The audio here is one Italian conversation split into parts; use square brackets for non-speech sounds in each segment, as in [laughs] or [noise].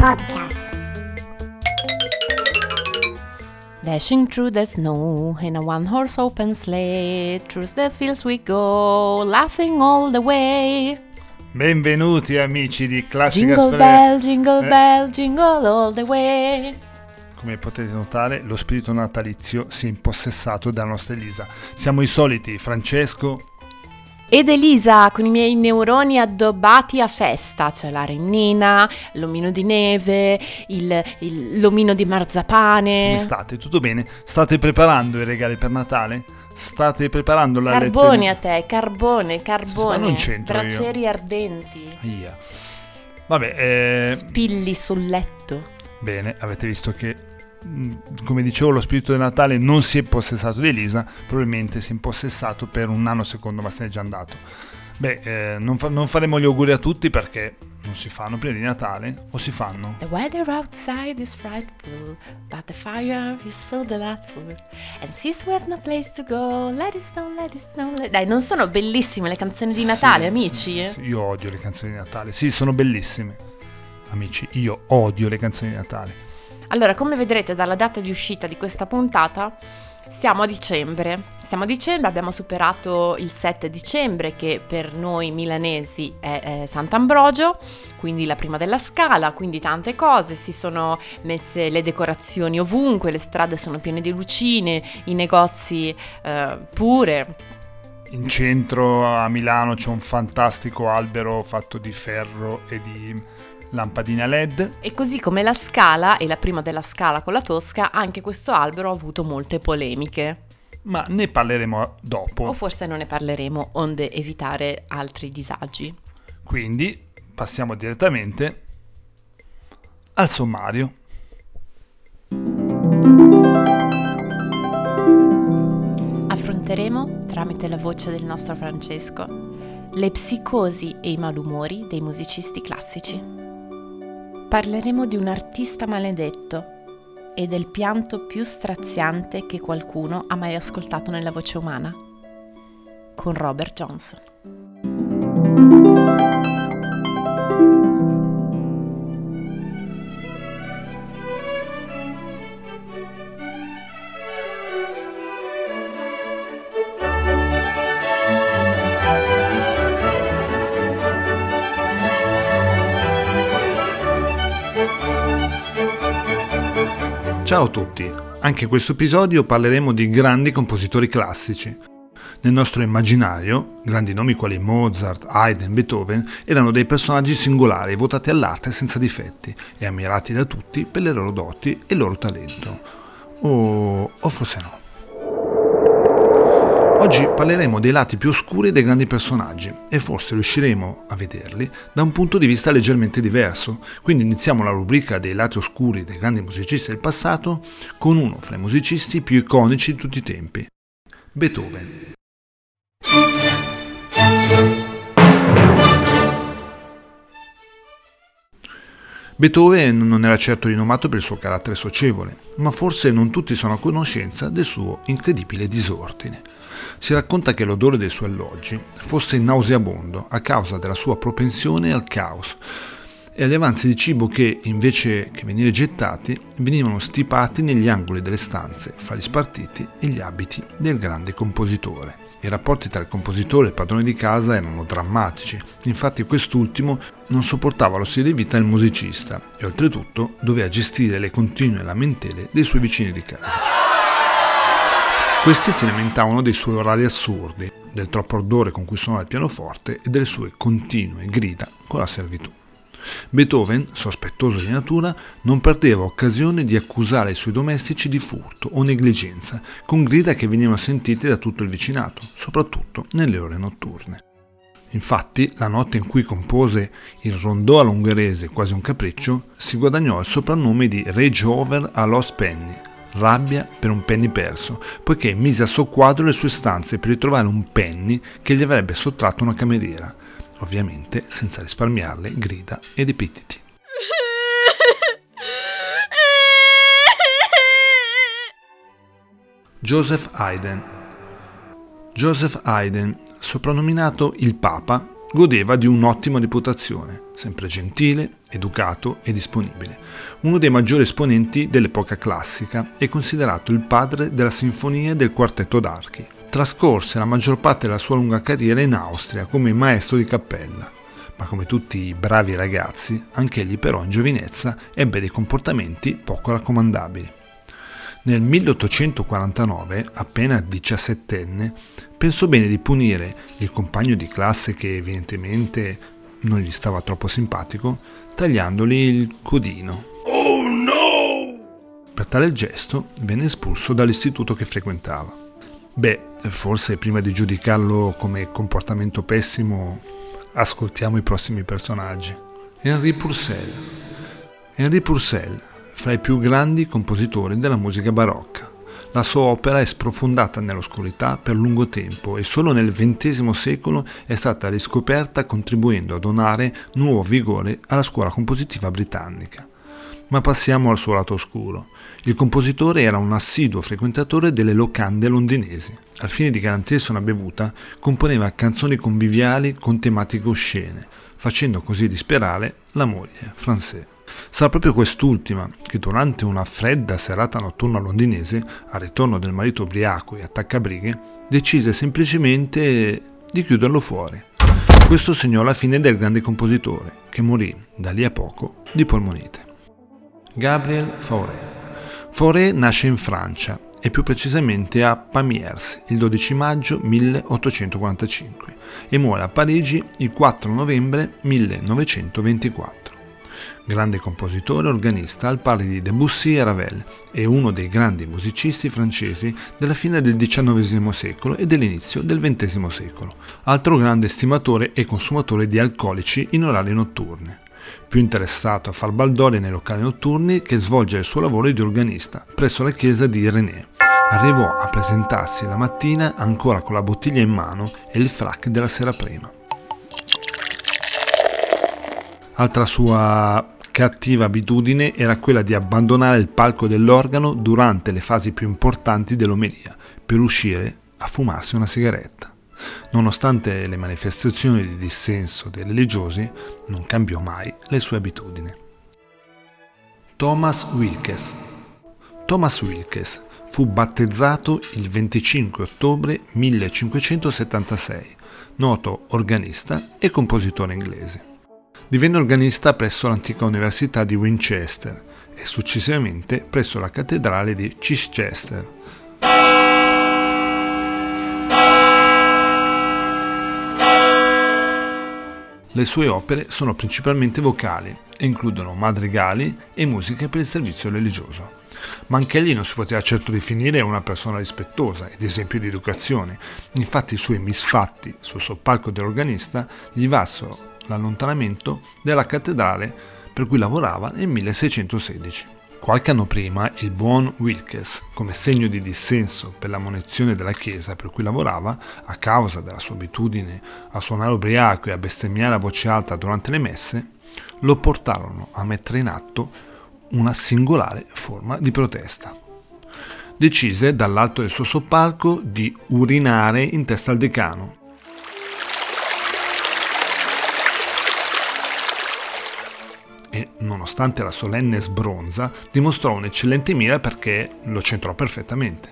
Podcast. Dashing through the snow in a one horse open sleigh, through the fields we go, laughing all the way. Benvenuti amici di Classica Jingle Sfera- bell, jingle Eh, bell, jingle all the way. Come potete notare, lo spirito natalizio si è impossessato della nostra Elisa. Siamo i soliti, Francesco, Ed Elisa con i miei neuroni addobbati a festa, c'è la rennina, l'omino di neve, il, il- l'omino di marzapane. come state? Tutto bene? State preparando i regali per Natale? State preparando la Carbone a lettera? te, carbone, carbone. non c'entro io. Braccieri ardenti. Ia. Vabbè, eh, Spilli sul letto. bene, avete visto che, come dicevo, lo spirito del Natale non si è impossessato di Elisa, probabilmente si è impossessato per un nanosecondo, ma se n'è già andato. Beh, eh, non, fa- non faremo gli auguri a tutti perché non si fanno prima di Natale, o si fanno? The weather outside is frightful, but the fire is so delightful. And since we have no place to go, let it snow, let it snow. Let... Dai, non sono bellissime le canzoni di Natale, Sì, amici? sì, sì, io odio le canzoni di Natale. Sì, sono bellissime. Amici, io odio le canzoni di Natale. Allora, come vedrete dalla data di uscita di questa puntata, siamo a dicembre. Siamo a dicembre, abbiamo superato il 7 dicembre, che per noi milanesi è, è Sant'Ambrogio, quindi la prima della scala, quindi tante cose. Si sono messe le decorazioni ovunque, le strade sono piene di lucine, i negozi eh, pure. In centro a Milano c'è un fantastico albero fatto di ferro e di lampadina LED. E così come la scala, e la prima della scala con la Tosca, anche questo albero ha avuto molte polemiche. Ma ne parleremo dopo. O forse non ne parleremo, onde evitare altri disagi. Quindi passiamo direttamente al sommario. Affronteremo, tramite la voce del nostro Francesco, le psicosi e i malumori dei musicisti classici. Parleremo di un artista maledetto e del pianto più straziante che qualcuno ha mai ascoltato nella voce umana, con Robert Johnson. Ciao a tutti, anche in questo episodio parleremo di grandi compositori classici. Nel nostro immaginario, grandi nomi quali Mozart, Haydn, Beethoven erano dei personaggi singolari votati all'arte senza difetti e ammirati da tutti per le loro doti e il loro talento. O, o forse no. Oggi parleremo dei lati più oscuri dei grandi personaggi e forse riusciremo a vederli da un punto di vista leggermente diverso. Quindi iniziamo la rubrica dei lati oscuri dei grandi musicisti del passato con uno fra i musicisti più iconici di tutti i tempi, Beethoven. Beethoven non era certo rinomato per il suo carattere socievole, ma forse non tutti sono a conoscenza del suo incredibile disordine. Si racconta che l'odore dei suoi alloggi fosse nauseabondo a causa della sua propensione al caos e agli avanzi di cibo che, invece che venire gettati, venivano stipati negli angoli delle stanze fra gli spartiti e gli abiti del grande compositore. I rapporti tra il compositore e il padrone di casa erano drammatici, infatti quest'ultimo non sopportava lo stile di vita del musicista e oltretutto doveva gestire le continue lamentele dei suoi vicini di casa. Questi si lamentavano dei suoi orari assurdi, del troppo ardore con cui suonava il pianoforte e delle sue continue grida con la servitù. Beethoven, sospettoso di natura, non perdeva occasione di accusare i suoi domestici di furto o negligenza, con grida che venivano sentite da tutto il vicinato, soprattutto nelle ore notturne. Infatti, la notte in cui compose il rondò all'ungherese quasi un capriccio, si guadagnò il soprannome di Rage Over a Lost Penny, rabbia per un penny perso, poiché mise a soqquadro le sue stanze per ritrovare un penny che gli avrebbe sottratto una cameriera, ovviamente senza risparmiarle grida ed epiteti. Joseph Haydn Joseph Haydn, soprannominato il Papa, godeva di un'ottima reputazione, sempre gentile, educato e disponibile. Uno dei maggiori esponenti dell'epoca classica è considerato il padre della sinfonia e del quartetto d'archi. Trascorse la maggior parte della sua lunga carriera in Austria come maestro di cappella ma come tutti i bravi ragazzi, anch'egli però in giovinezza ebbe dei comportamenti poco raccomandabili. Nel 1849, appena diciassettenne, pensò bene di punire il compagno di classe che evidentemente non gli stava troppo simpatico, tagliandogli il codino. Oh no! Per tale gesto venne espulso dall'istituto che frequentava. Beh, forse prima di giudicarlo come comportamento pessimo Ascoltiamo i prossimi personaggi. Henri Purcell. Henri Purcell, fra i più grandi compositori della musica barocca. La sua opera è sprofondata nell'oscurità per lungo tempo e solo nel XX secolo è stata riscoperta contribuendo a donare nuovo vigore alla scuola compositiva britannica. Ma passiamo al suo lato oscuro. Il compositore era un assiduo frequentatore delle locande londinesi. Al fine di garantirsi una bevuta, componeva canzoni conviviali con tematiche oscene, facendo così disperare la moglie, Francais. Sarà proprio quest'ultima che durante una fredda serata notturna londinese, al ritorno del marito ubriaco e attaccabrighe, decise semplicemente di chiuderlo fuori. Questo segnò la fine del grande compositore, che morì da lì a poco di polmonite. Gabriel Fauré. Fauré nasce in Francia e più precisamente a Pamiers il 12 maggio 1845 e muore a Parigi il 4 novembre 1924. Grande compositore e organista al pari di Debussy e Ravel e uno dei grandi musicisti francesi della fine del XIX secolo e dell'inizio del XX secolo, altro grande stimatore e consumatore di alcolici in orari notturni più interessato a far baldoria nei locali notturni che svolgere il suo lavoro di organista presso la chiesa di René. Arrivò a presentarsi la mattina ancora con la bottiglia in mano e il frac della sera prima. Altra sua cattiva abitudine era quella di abbandonare il palco dell'organo durante le fasi più importanti dell'omelia per uscire a fumarsi una sigaretta. Nonostante le manifestazioni di dissenso dei religiosi, non cambiò mai le sue abitudini. Thomas Wilkes Thomas Wilkes fu battezzato il 25 ottobre 1576, noto organista e compositore inglese. Divenne organista presso l'antica Università di Winchester e successivamente presso la cattedrale di Chichester, Le sue opere sono principalmente vocali e includono madrigali e musiche per il servizio religioso. Ma anche egli non si poteva certo definire una persona rispettosa ed esempio di educazione. Infatti i suoi misfatti sul soppalco dell'organista gli valsero l'allontanamento dalla cattedrale per cui lavorava nel 1616. Qualche anno prima il buon Wilkes, come segno di dissenso per la munizione della chiesa per cui lavorava, a causa della sua abitudine a suonare ubriaco e a bestemmiare a voce alta durante le messe, lo portarono a mettere in atto una singolare forma di protesta. Decise dall'alto del suo soppalco di urinare in testa al decano, e, nonostante la solenne sbronza, dimostrò un'eccellente mira perché lo centrò perfettamente.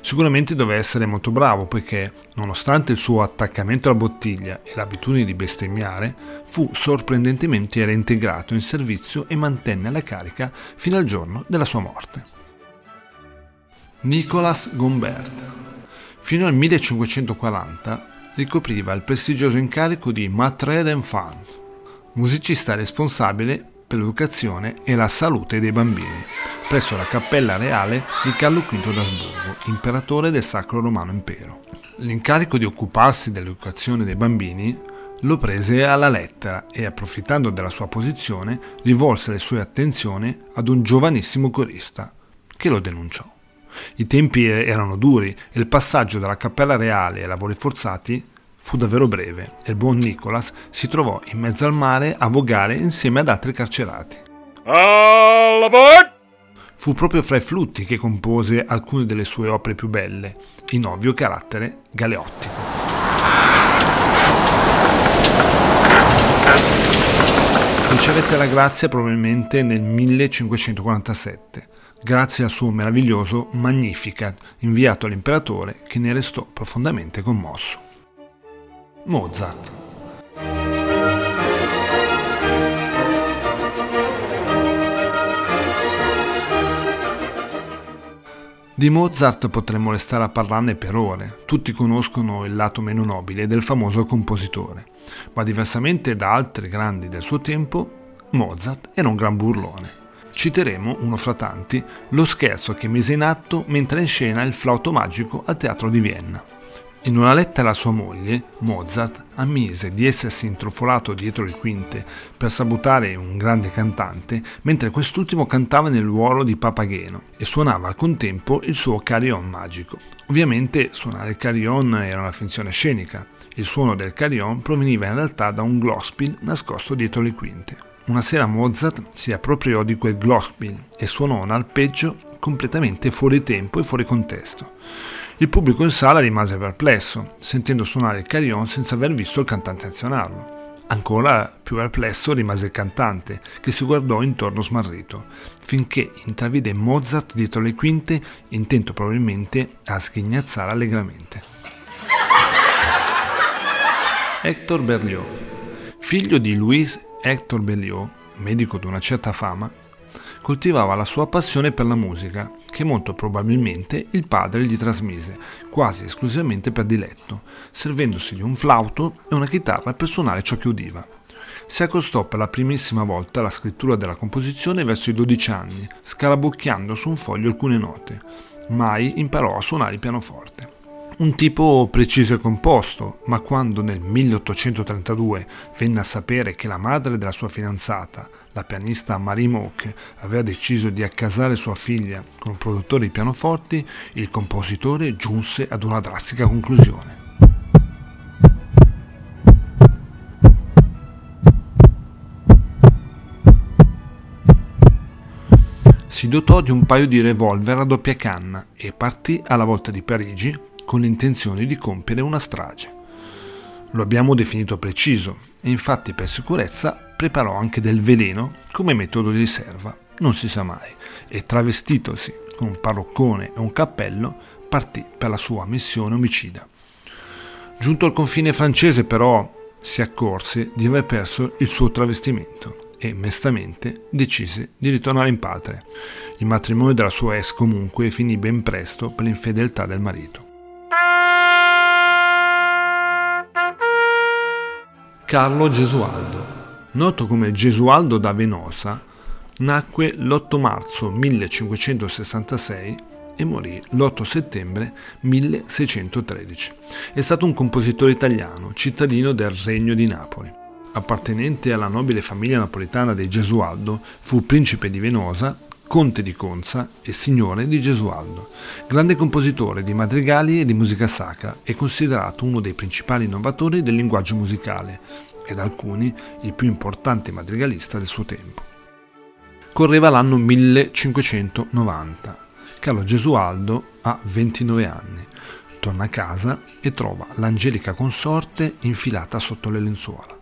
Sicuramente doveva essere molto bravo poiché, nonostante il suo attaccamento alla bottiglia e l'abitudine di bestemmiare, fu sorprendentemente reintegrato in servizio e mantenne la carica fino al giorno della sua morte. Nicolas Gombert Fino al 1540 ricopriva il prestigioso incarico di Matre d'Enfant, musicista responsabile per l'educazione e la salute dei bambini, presso la Cappella Reale di Carlo V d'Asburgo, imperatore del Sacro Romano Impero. L'incarico di occuparsi dell'educazione dei bambini lo prese alla lettera e, approfittando della sua posizione, rivolse le sue attenzioni ad un giovanissimo corista, che lo denunciò. I tempi erano duri e il passaggio dalla Cappella Reale ai lavori forzati fu davvero breve e il buon Nicholas si trovò in mezzo al mare a vogare insieme ad altri carcerati. All Fu proprio fra i flutti che compose alcune delle sue opere più belle, in ovvio carattere galeottico. Ricevette la grazia probabilmente nel 1547, grazie al suo meraviglioso Magnificat inviato all'imperatore che ne restò profondamente commosso. Mozart Di Mozart potremmo restare a parlarne per ore, tutti conoscono il lato meno nobile del famoso compositore, ma diversamente da altri grandi del suo tempo, Mozart era un gran burlone. Citeremo, uno fra tanti, lo scherzo che mise in atto mentre in scena il flauto magico al teatro di Vienna. In una lettera a sua moglie, Mozart ammise di essersi intrufolato dietro le quinte per sabotare un grande cantante, mentre quest'ultimo cantava nel ruolo di papageno e suonava al contempo il suo carillon magico. Ovviamente suonare il carillon era una finzione scenica. Il suono del carillon proveniva in realtà da un glosspiel nascosto dietro le quinte. Una sera Mozart si appropriò di quel glosspiel e suonò un arpeggio completamente fuori tempo e fuori contesto. Il pubblico in sala rimase perplesso, sentendo suonare il carillon senza aver visto il cantante azionarlo. Ancora più perplesso rimase il cantante, che si guardò intorno smarrito, finché intravide Mozart dietro le quinte, intento probabilmente a sghignazzare allegramente. Hector Berlioz, figlio di Louis Hector Berlioz, medico di una certa fama, coltivava la sua passione per la musica, che molto probabilmente il padre gli trasmise, quasi esclusivamente per diletto, servendosi di un flauto e una chitarra per suonare ciò che udiva. Si accostò per la primissima volta alla scrittura della composizione verso i 12 anni, scarabucchiando su un foglio alcune note. Mai imparò a suonare il pianoforte un tipo preciso e composto, ma quando nel 1832 venne a sapere che la madre della sua fidanzata, la pianista Marie Mock, aveva deciso di accasare sua figlia con un produttore di pianoforti, il compositore giunse ad una drastica conclusione. Si dotò di un paio di revolver a doppia canna e partì alla volta di Parigi con l'intenzione di compiere una strage. Lo abbiamo definito preciso e infatti per sicurezza preparò anche del veleno come metodo di riserva, non si sa mai, e travestitosi con un parroccone e un cappello partì per la sua missione omicida. Giunto al confine francese però si accorse di aver perso il suo travestimento e mestamente decise di ritornare in patria. Il matrimonio della sua ex comunque finì ben presto per l'infedeltà del marito. Carlo Gesualdo. Noto come Gesualdo da Venosa, nacque l'8 marzo 1566 e morì l'8 settembre 1613. È stato un compositore italiano, cittadino del Regno di Napoli. Appartenente alla nobile famiglia napoletana dei Gesualdo, fu principe di Venosa conte di Conza e signore di Gesualdo. Grande compositore di madrigali e di musica sacra, è considerato uno dei principali innovatori del linguaggio musicale e da alcuni il più importante madrigalista del suo tempo. Correva l'anno 1590. Carlo Gesualdo ha 29 anni. Torna a casa e trova l'angelica consorte infilata sotto le lenzuola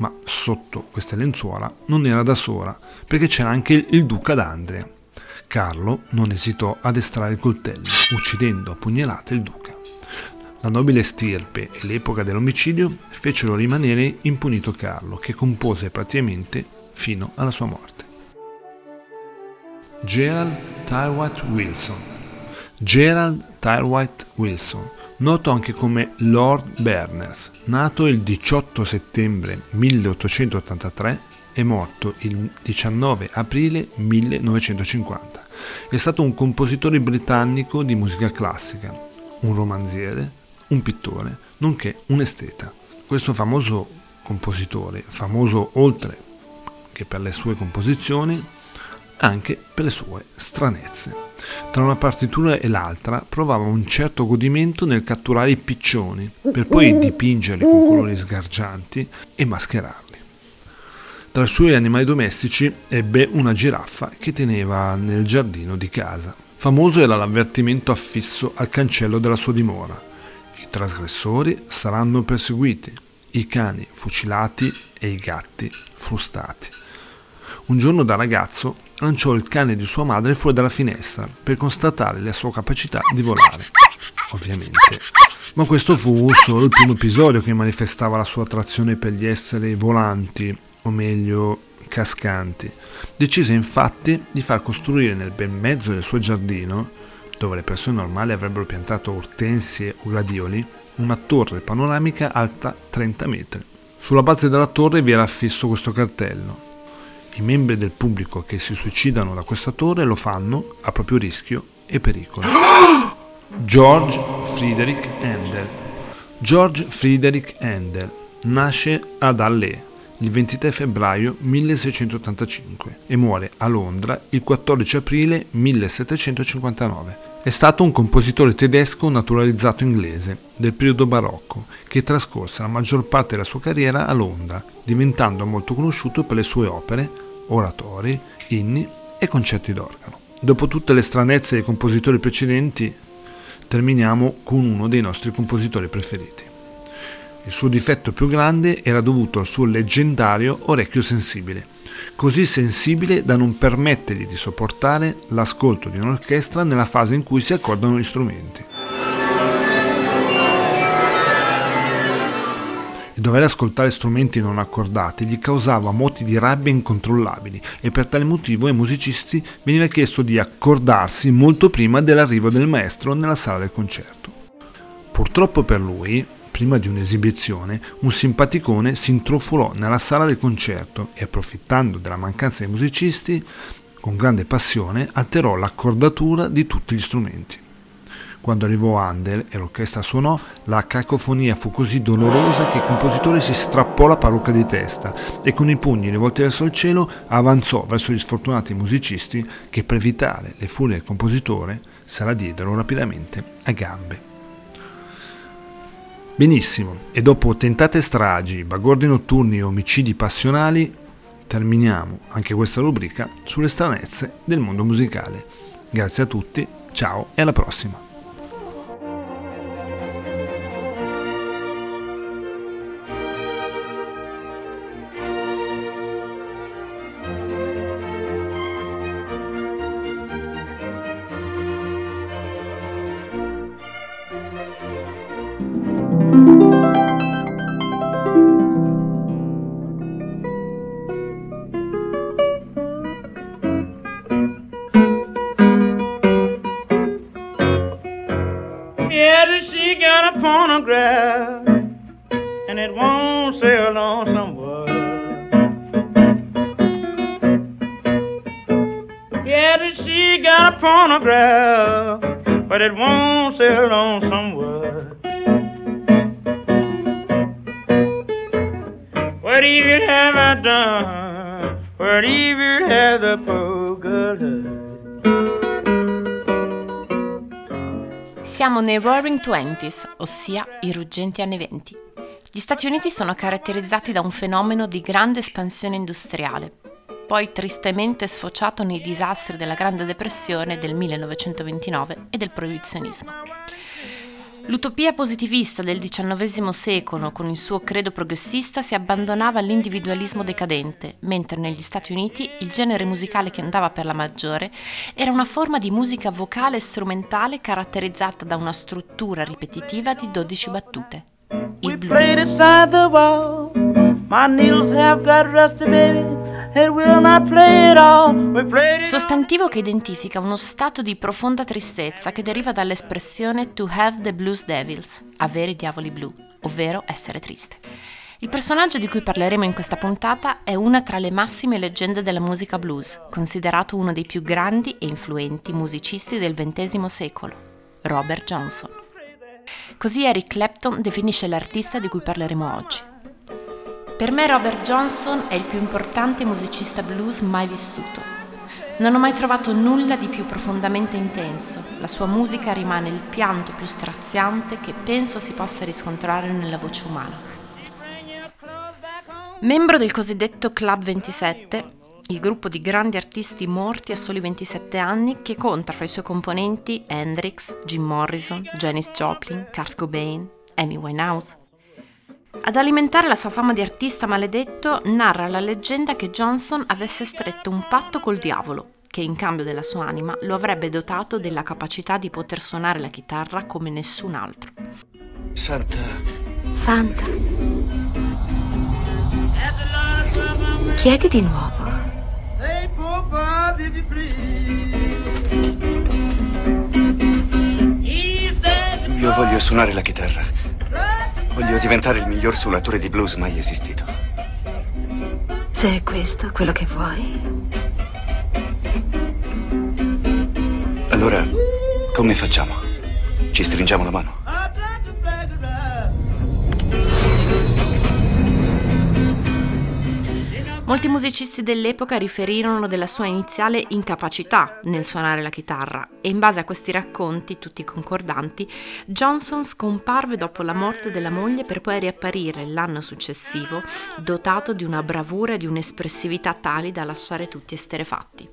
ma sotto queste lenzuola non era da sola, perché c'era anche il duca d'Andria. Carlo non esitò ad estrarre il coltello, uccidendo a pugnalate il duca. La nobile stirpe e l'epoca dell'omicidio fecero rimanere impunito Carlo, che compose praticamente fino alla sua morte. Gerald Tyrwhite Wilson Gerald Tyrwhite Wilson noto anche come Lord Berners, nato il 18 settembre 1883 e morto il 19 aprile 1950. È stato un compositore britannico di musica classica, un romanziere, un pittore, nonché un esteta. Questo famoso compositore, famoso oltre che per le sue composizioni, anche per le sue stranezze. Tra una partitura e l'altra provava un certo godimento nel catturare i piccioni, per poi dipingerli con colori sgargianti e mascherarli. Tra i suoi animali domestici ebbe una giraffa che teneva nel giardino di casa. Famoso era l'avvertimento affisso al cancello della sua dimora. I trasgressori saranno perseguiti. i cani fucilati e i gatti frustati. Un giorno da ragazzo lanciò il cane di sua madre fuori dalla finestra per constatare la sua capacità di volare. Ovviamente. Ma questo fu solo il primo episodio che manifestava la sua attrazione per gli esseri volanti, o meglio cascanti. Decise infatti di far costruire nel bel mezzo del suo giardino, dove le persone normali avrebbero piantato ortensie o gladioli, una torre panoramica alta 30 metri. Sulla base della torre vi era affisso questo cartello. I membri del pubblico che si suicidano da questa torre lo fanno a proprio rischio e pericolo. George Friedrich Handel. George Friedrich Handel nasce ad Halle il 23 febbraio 1685 e muore a Londra il 14 aprile 1759. È stato un compositore tedesco naturalizzato inglese del periodo barocco che trascorse la maggior parte della sua carriera a Londra, diventando molto conosciuto per le sue opere, oratori, inni e concerti d'organo. Dopo tutte le stranezze dei compositori precedenti, terminiamo con uno dei nostri compositori preferiti. Il suo difetto più grande era dovuto al suo leggendario orecchio sensibile, così sensibile da non permettergli di sopportare l'ascolto di un'orchestra nella fase in cui si accordano gli strumenti. Il dover ascoltare strumenti non accordati gli causava moti di rabbia incontrollabili e per tale motivo ai musicisti veniva chiesto di accordarsi molto prima dell'arrivo del maestro nella sala del concerto. Purtroppo per lui, prima di un'esibizione, un simpaticone si intrufolò nella sala del concerto e approfittando della mancanza dei musicisti, con grande passione alterò l'accordatura di tutti gli strumenti. Quando arrivò Handel e l'orchestra suonò, la cacofonia fu così dolorosa che il compositore si strappò la parrucca di testa e con i pugni rivolti verso il cielo avanzò verso gli sfortunati musicisti che per evitare le furie del compositore se la diedero rapidamente a gambe. Benissimo, e dopo tentate stragi, bagordi notturni e omicidi passionali, terminiamo anche questa rubrica sulle stranezze del mondo musicale. Grazie a tutti, ciao e alla prossima. Roaring Twenties, ossia i ruggenti anni venti. Gli Stati Uniti sono caratterizzati da un fenomeno di grande espansione industriale, poi tristemente sfociato nei disastri della Grande Depressione del 1929 e del proibizionismo. L'utopia positivista del XIX secolo, con il suo credo progressista, si abbandonava all'individualismo decadente, mentre negli Stati Uniti il genere musicale che andava per la maggiore era una forma di musica vocale e strumentale caratterizzata da una struttura ripetitiva di 12 battute. Il blues. Sostantivo che identifica uno stato di profonda tristezza che deriva dall'espressione to have the blues devils, avere i diavoli blu, ovvero essere triste. Il personaggio di cui parleremo in questa puntata è una tra le massime leggende della musica blues, considerato uno dei più grandi e influenti musicisti del XX secolo, Robert Johnson. Così Eric Clapton definisce l'artista di cui parleremo oggi. Per me Robert Johnson è il più importante musicista blues mai vissuto. Non ho mai trovato nulla di più profondamente intenso. La sua musica rimane il pianto più straziante che penso si possa riscontrare nella voce umana. Membro del cosiddetto Club 27, il gruppo di grandi artisti morti a soli 27 anni che conta fra i suoi componenti Hendrix, Jim Morrison, Janis Joplin, Kurt Cobain, Amy Winehouse, Ad alimentare la sua fama di artista maledetto, narra la leggenda che Johnson avesse stretto un patto col diavolo, che in cambio della sua anima lo avrebbe dotato della capacità di poter suonare la chitarra come nessun altro. Santa. Santa. Chiedi di nuovo. Io voglio suonare la chitarra. Voglio diventare il miglior suonatore di blues mai esistito. Se è questo quello che vuoi. Allora, come facciamo? Ci stringiamo la mano? Molti musicisti dell'epoca riferirono della sua iniziale incapacità nel suonare la chitarra e in base a questi racconti, tutti concordanti, Johnson scomparve dopo la morte della moglie per poi riapparire l'anno successivo dotato di una bravura e di un'espressività tali da lasciare tutti esterefatti.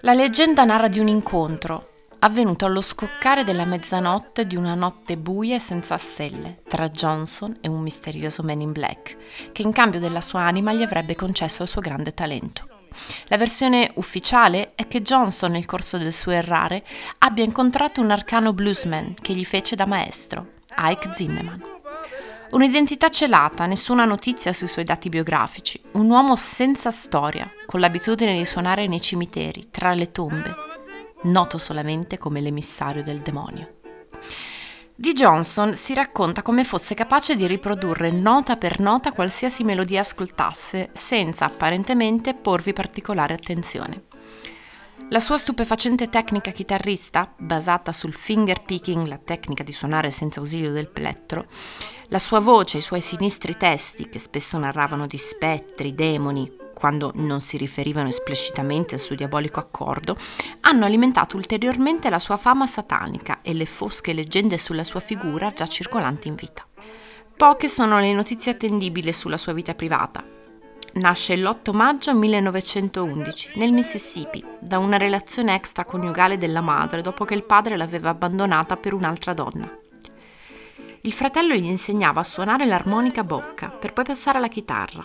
La leggenda narra di un incontro avvenuto allo scoccare della mezzanotte di una notte buia e senza stelle tra Johnson e un misterioso man in black, che in cambio della sua anima gli avrebbe concesso il suo grande talento. La versione ufficiale è che Johnson, nel corso del suo errare, abbia incontrato un arcano bluesman che gli fece da maestro, Ike Zinneman. Un'identità celata, nessuna notizia sui suoi dati biografici, un uomo senza storia, con l'abitudine di suonare nei cimiteri, tra le tombe, noto solamente come l'emissario del demonio. Di Johnson si racconta come fosse capace di riprodurre nota per nota qualsiasi melodia ascoltasse, senza apparentemente porvi particolare attenzione. La sua stupefacente tecnica chitarrista, basata sul finger picking, la tecnica di suonare senza ausilio del plettro, la sua voce, i suoi sinistri testi, che spesso narravano di spettri, demoni, quando non si riferivano esplicitamente al suo diabolico accordo, hanno alimentato ulteriormente la sua fama satanica e le fosche leggende sulla sua figura già circolanti in vita. Poche sono le notizie attendibili sulla sua vita privata. Nasce l'8 maggio 1911 nel Mississippi da una relazione extraconiugale della madre dopo che il padre l'aveva abbandonata per un'altra donna. Il fratello gli insegnava a suonare l'armonica bocca per poi passare alla chitarra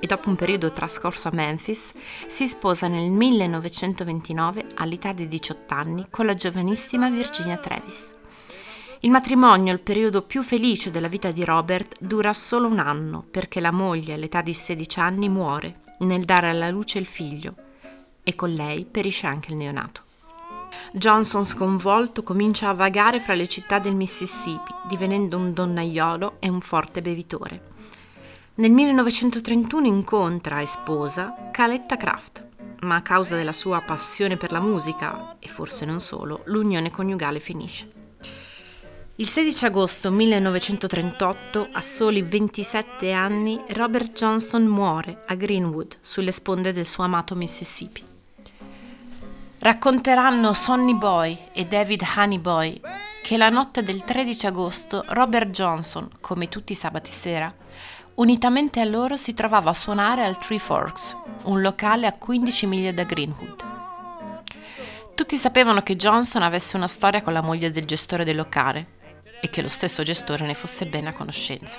e dopo un periodo trascorso a Memphis si sposa nel 1929 all'età di 18 anni con la giovanissima Virginia Travis. Il matrimonio, il periodo più felice della vita di Robert, dura solo un anno perché la moglie all'età di 16 anni muore nel dare alla luce il figlio e con lei perisce anche il neonato. Johnson, sconvolto, comincia a vagare fra le città del Mississippi, divenendo un donnaiolo e un forte bevitore. Nel 1931 incontra e sposa Caletta Kraft, ma a causa della sua passione per la musica, e forse non solo, l'unione coniugale finisce. Il 16 agosto 1938, a soli 27 anni, Robert Johnson muore a Greenwood, sulle sponde del suo amato Mississippi. Racconteranno Sonny Boy e David Honeyboy che la notte del 13 agosto Robert Johnson, come tutti i sabati sera, Unitamente a loro si trovava a suonare al Three Forks, un locale a 15 miglia da Greenwood. Tutti sapevano che Johnson avesse una storia con la moglie del gestore del locale e che lo stesso gestore ne fosse bene a conoscenza.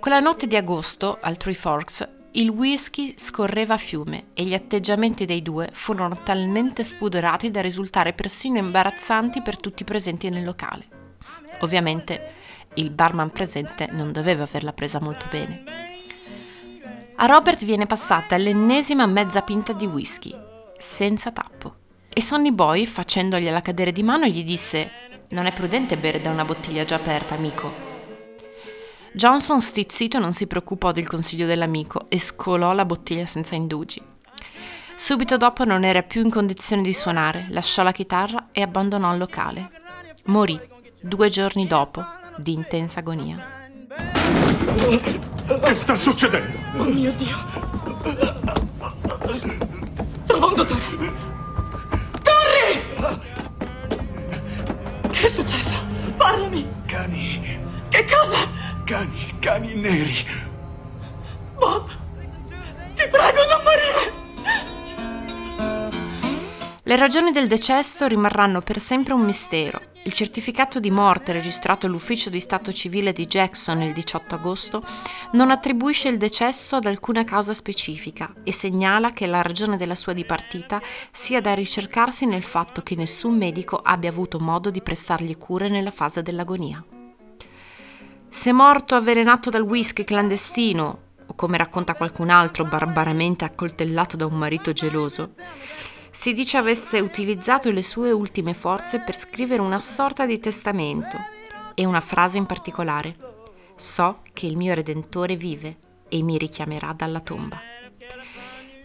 Quella notte di agosto, al Three Forks, il whisky scorreva a fiume e gli atteggiamenti dei due furono talmente spudorati da risultare persino imbarazzanti per tutti i presenti nel locale. Ovviamente il barman presente non doveva averla presa molto bene. A Robert viene passata l'ennesima mezza pinta di whisky, senza tappo. E Sonny Boy, facendogliela cadere di mano, gli disse: Non è prudente bere da una bottiglia già aperta, amico. Johnson, stizzito, non si preoccupò del consiglio dell'amico e scolò la bottiglia senza indugi. Subito dopo non era più in condizione di suonare, lasciò la chitarra e abbandonò il locale. Morì due giorni dopo di intensa agonia. Che sta succedendo? Oh mio Dio! Trova un dottore! Corri! Che è successo? Parlami! Cani. Che cosa? Cani, cani neri. Bob! Ti prego, non morire! Le ragioni del decesso rimarranno per sempre un mistero il certificato di morte registrato all'ufficio di stato civile di Jackson il 18 agosto non attribuisce il decesso ad alcuna causa specifica e segnala che la ragione della sua dipartita sia da ricercarsi nel fatto che nessun medico abbia avuto modo di prestargli cure nella fase dell'agonia. Se morto avvelenato dal whisky clandestino, o come racconta qualcun altro, barbaramente accoltellato da un marito geloso, si dice avesse utilizzato le sue ultime forze per scrivere una sorta di testamento e una frase in particolare. So che il mio Redentore vive e mi richiamerà dalla tomba.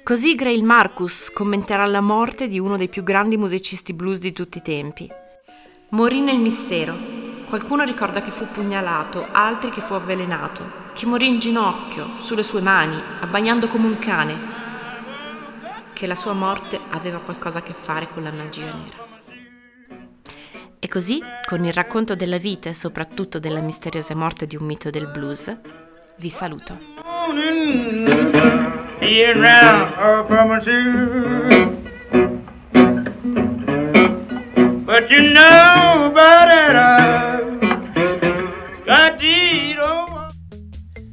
Così Grail Marcus commenterà la morte di uno dei più grandi musicisti blues di tutti i tempi. Morì nel mistero. Qualcuno ricorda che fu pugnalato, altri che fu avvelenato, che morì in ginocchio, sulle sue mani, abbagnando come un cane, che la sua morte aveva qualcosa a che fare con la magia nera. E così, con il racconto della vita e soprattutto della misteriosa morte di un mito del blues, vi saluto.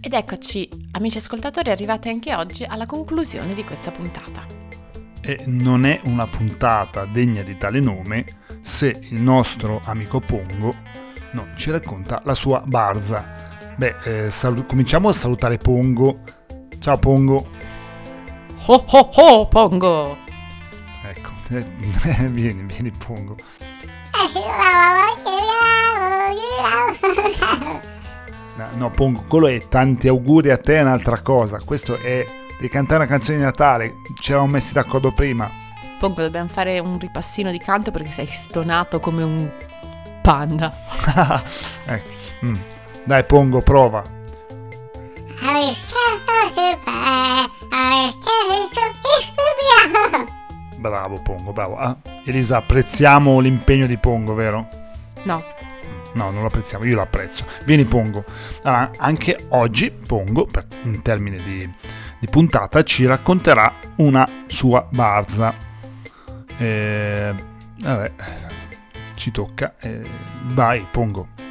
Ed eccoci, amici ascoltatori, arrivati anche oggi alla conclusione di questa puntata. E non è una puntata degna di tale nome se il nostro amico Pongo no, ci racconta la sua barza. Beh, eh, salu- cominciamo a salutare Pongo. Ciao Pongo. Ho ho ho, Pongo! Ecco, [laughs] eh, vieni, vieni Pongo. No, no, Pongo, quello è tanti auguri a te è un'altra cosa. Questo è di cantare una canzone di Natale. Ci eravamo messi d'accordo prima. Pongo, dobbiamo fare un ripassino di canto perché sei stonato come un panda. [laughs] ecco. mm. Dai Pongo, prova. Bravo Pongo, bravo. Ah, Elisa, apprezziamo l'impegno di Pongo, vero? No, No, non lo apprezziamo, io lo apprezzo. Vieni Pongo. Allora, anche oggi Pongo, per, in termini di, di puntata, ci racconterà una sua barza. Eh, vabbè, ci tocca. Eh, vai Pongo. [laughs]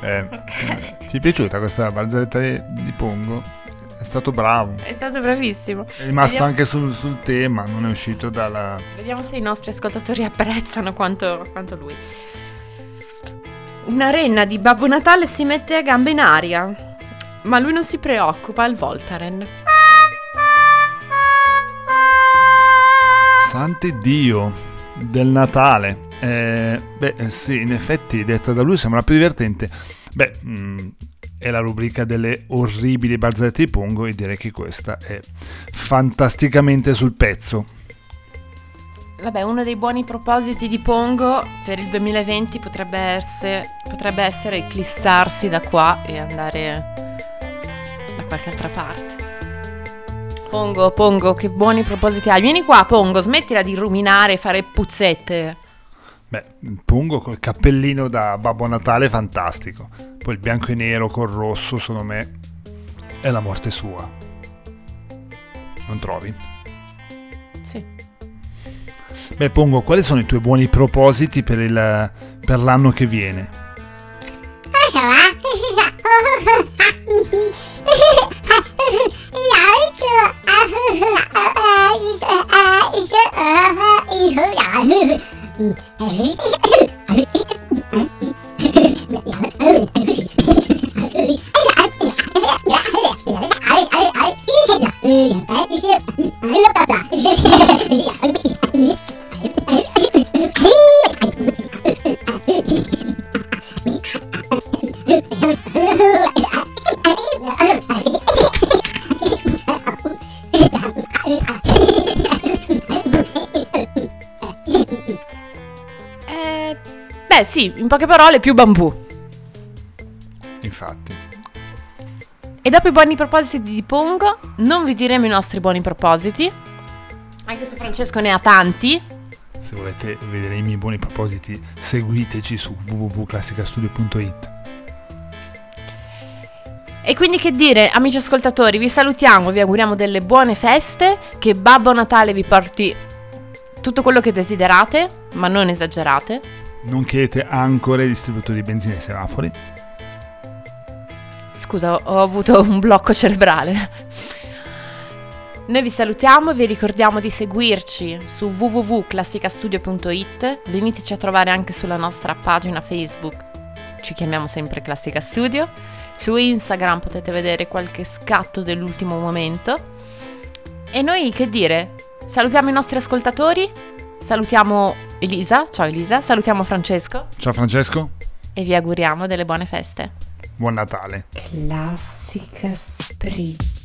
Eh, Ti è piaciuta questa barzelletta di, Pongo? È stato bravo. è stato bravissimo. È rimasto Vediamo- anche sul, sul tema, non è uscito dalla... Vediamo se i nostri ascoltatori apprezzano quanto, quanto lui. Una renna di Babbo Natale si mette a gambe in aria, ma lui non si preoccupa, il Voltaren. Santi Dio del Natale. Eh, beh, eh, sì, in effetti, detta da lui sembra più divertente. Beh, mm, è la rubrica delle orribili barzellette di Pongo e direi che questa è fantasticamente sul pezzo. Vabbè, uno dei buoni propositi di Pongo per il 2020 potrebbe essere, potrebbe essere eclissarsi da qua e andare da qualche altra parte. Pongo, Pongo, che buoni propositi hai. Vieni qua, Pongo, smettila di ruminare e fare puzzette. Beh, Pongo col cappellino da Babbo Natale fantastico. Poi il bianco e nero col rosso, secondo me, è la morte sua. Non trovi? Sì. Beh, Pongo, quali sono i tuoi buoni propositi per, il, per l'anno che viene? [laughs] Eh, beh, sì, in poche parole, più bambù. Infatti. E dopo i buoni propositi di Pongo, non vi diremo i nostri buoni propositi. Anche se Francesco ne ha tanti. Se volete vedere i miei buoni propositi, seguiteci su www.classicastudio.it. E quindi che dire, amici ascoltatori, vi salutiamo, vi auguriamo delle buone feste, che Babbo Natale vi porti tutto quello che desiderate, ma non esagerate. Non chiedete ancore ai distributori di benzina e semafori. Scusa, ho avuto un blocco cerebrale. Noi vi salutiamo e vi ricordiamo di seguirci su www.classicastudio.it. Veniteci a trovare anche sulla nostra pagina Facebook. Ci chiamiamo sempre Classica Studio. Su Instagram potete vedere qualche scatto dell'ultimo momento. E noi che dire? Salutiamo i nostri ascoltatori. Salutiamo Elisa. Ciao Elisa. Salutiamo Francesco. Ciao Francesco, E vi auguriamo delle buone feste. buon Natale. Classica Spritz.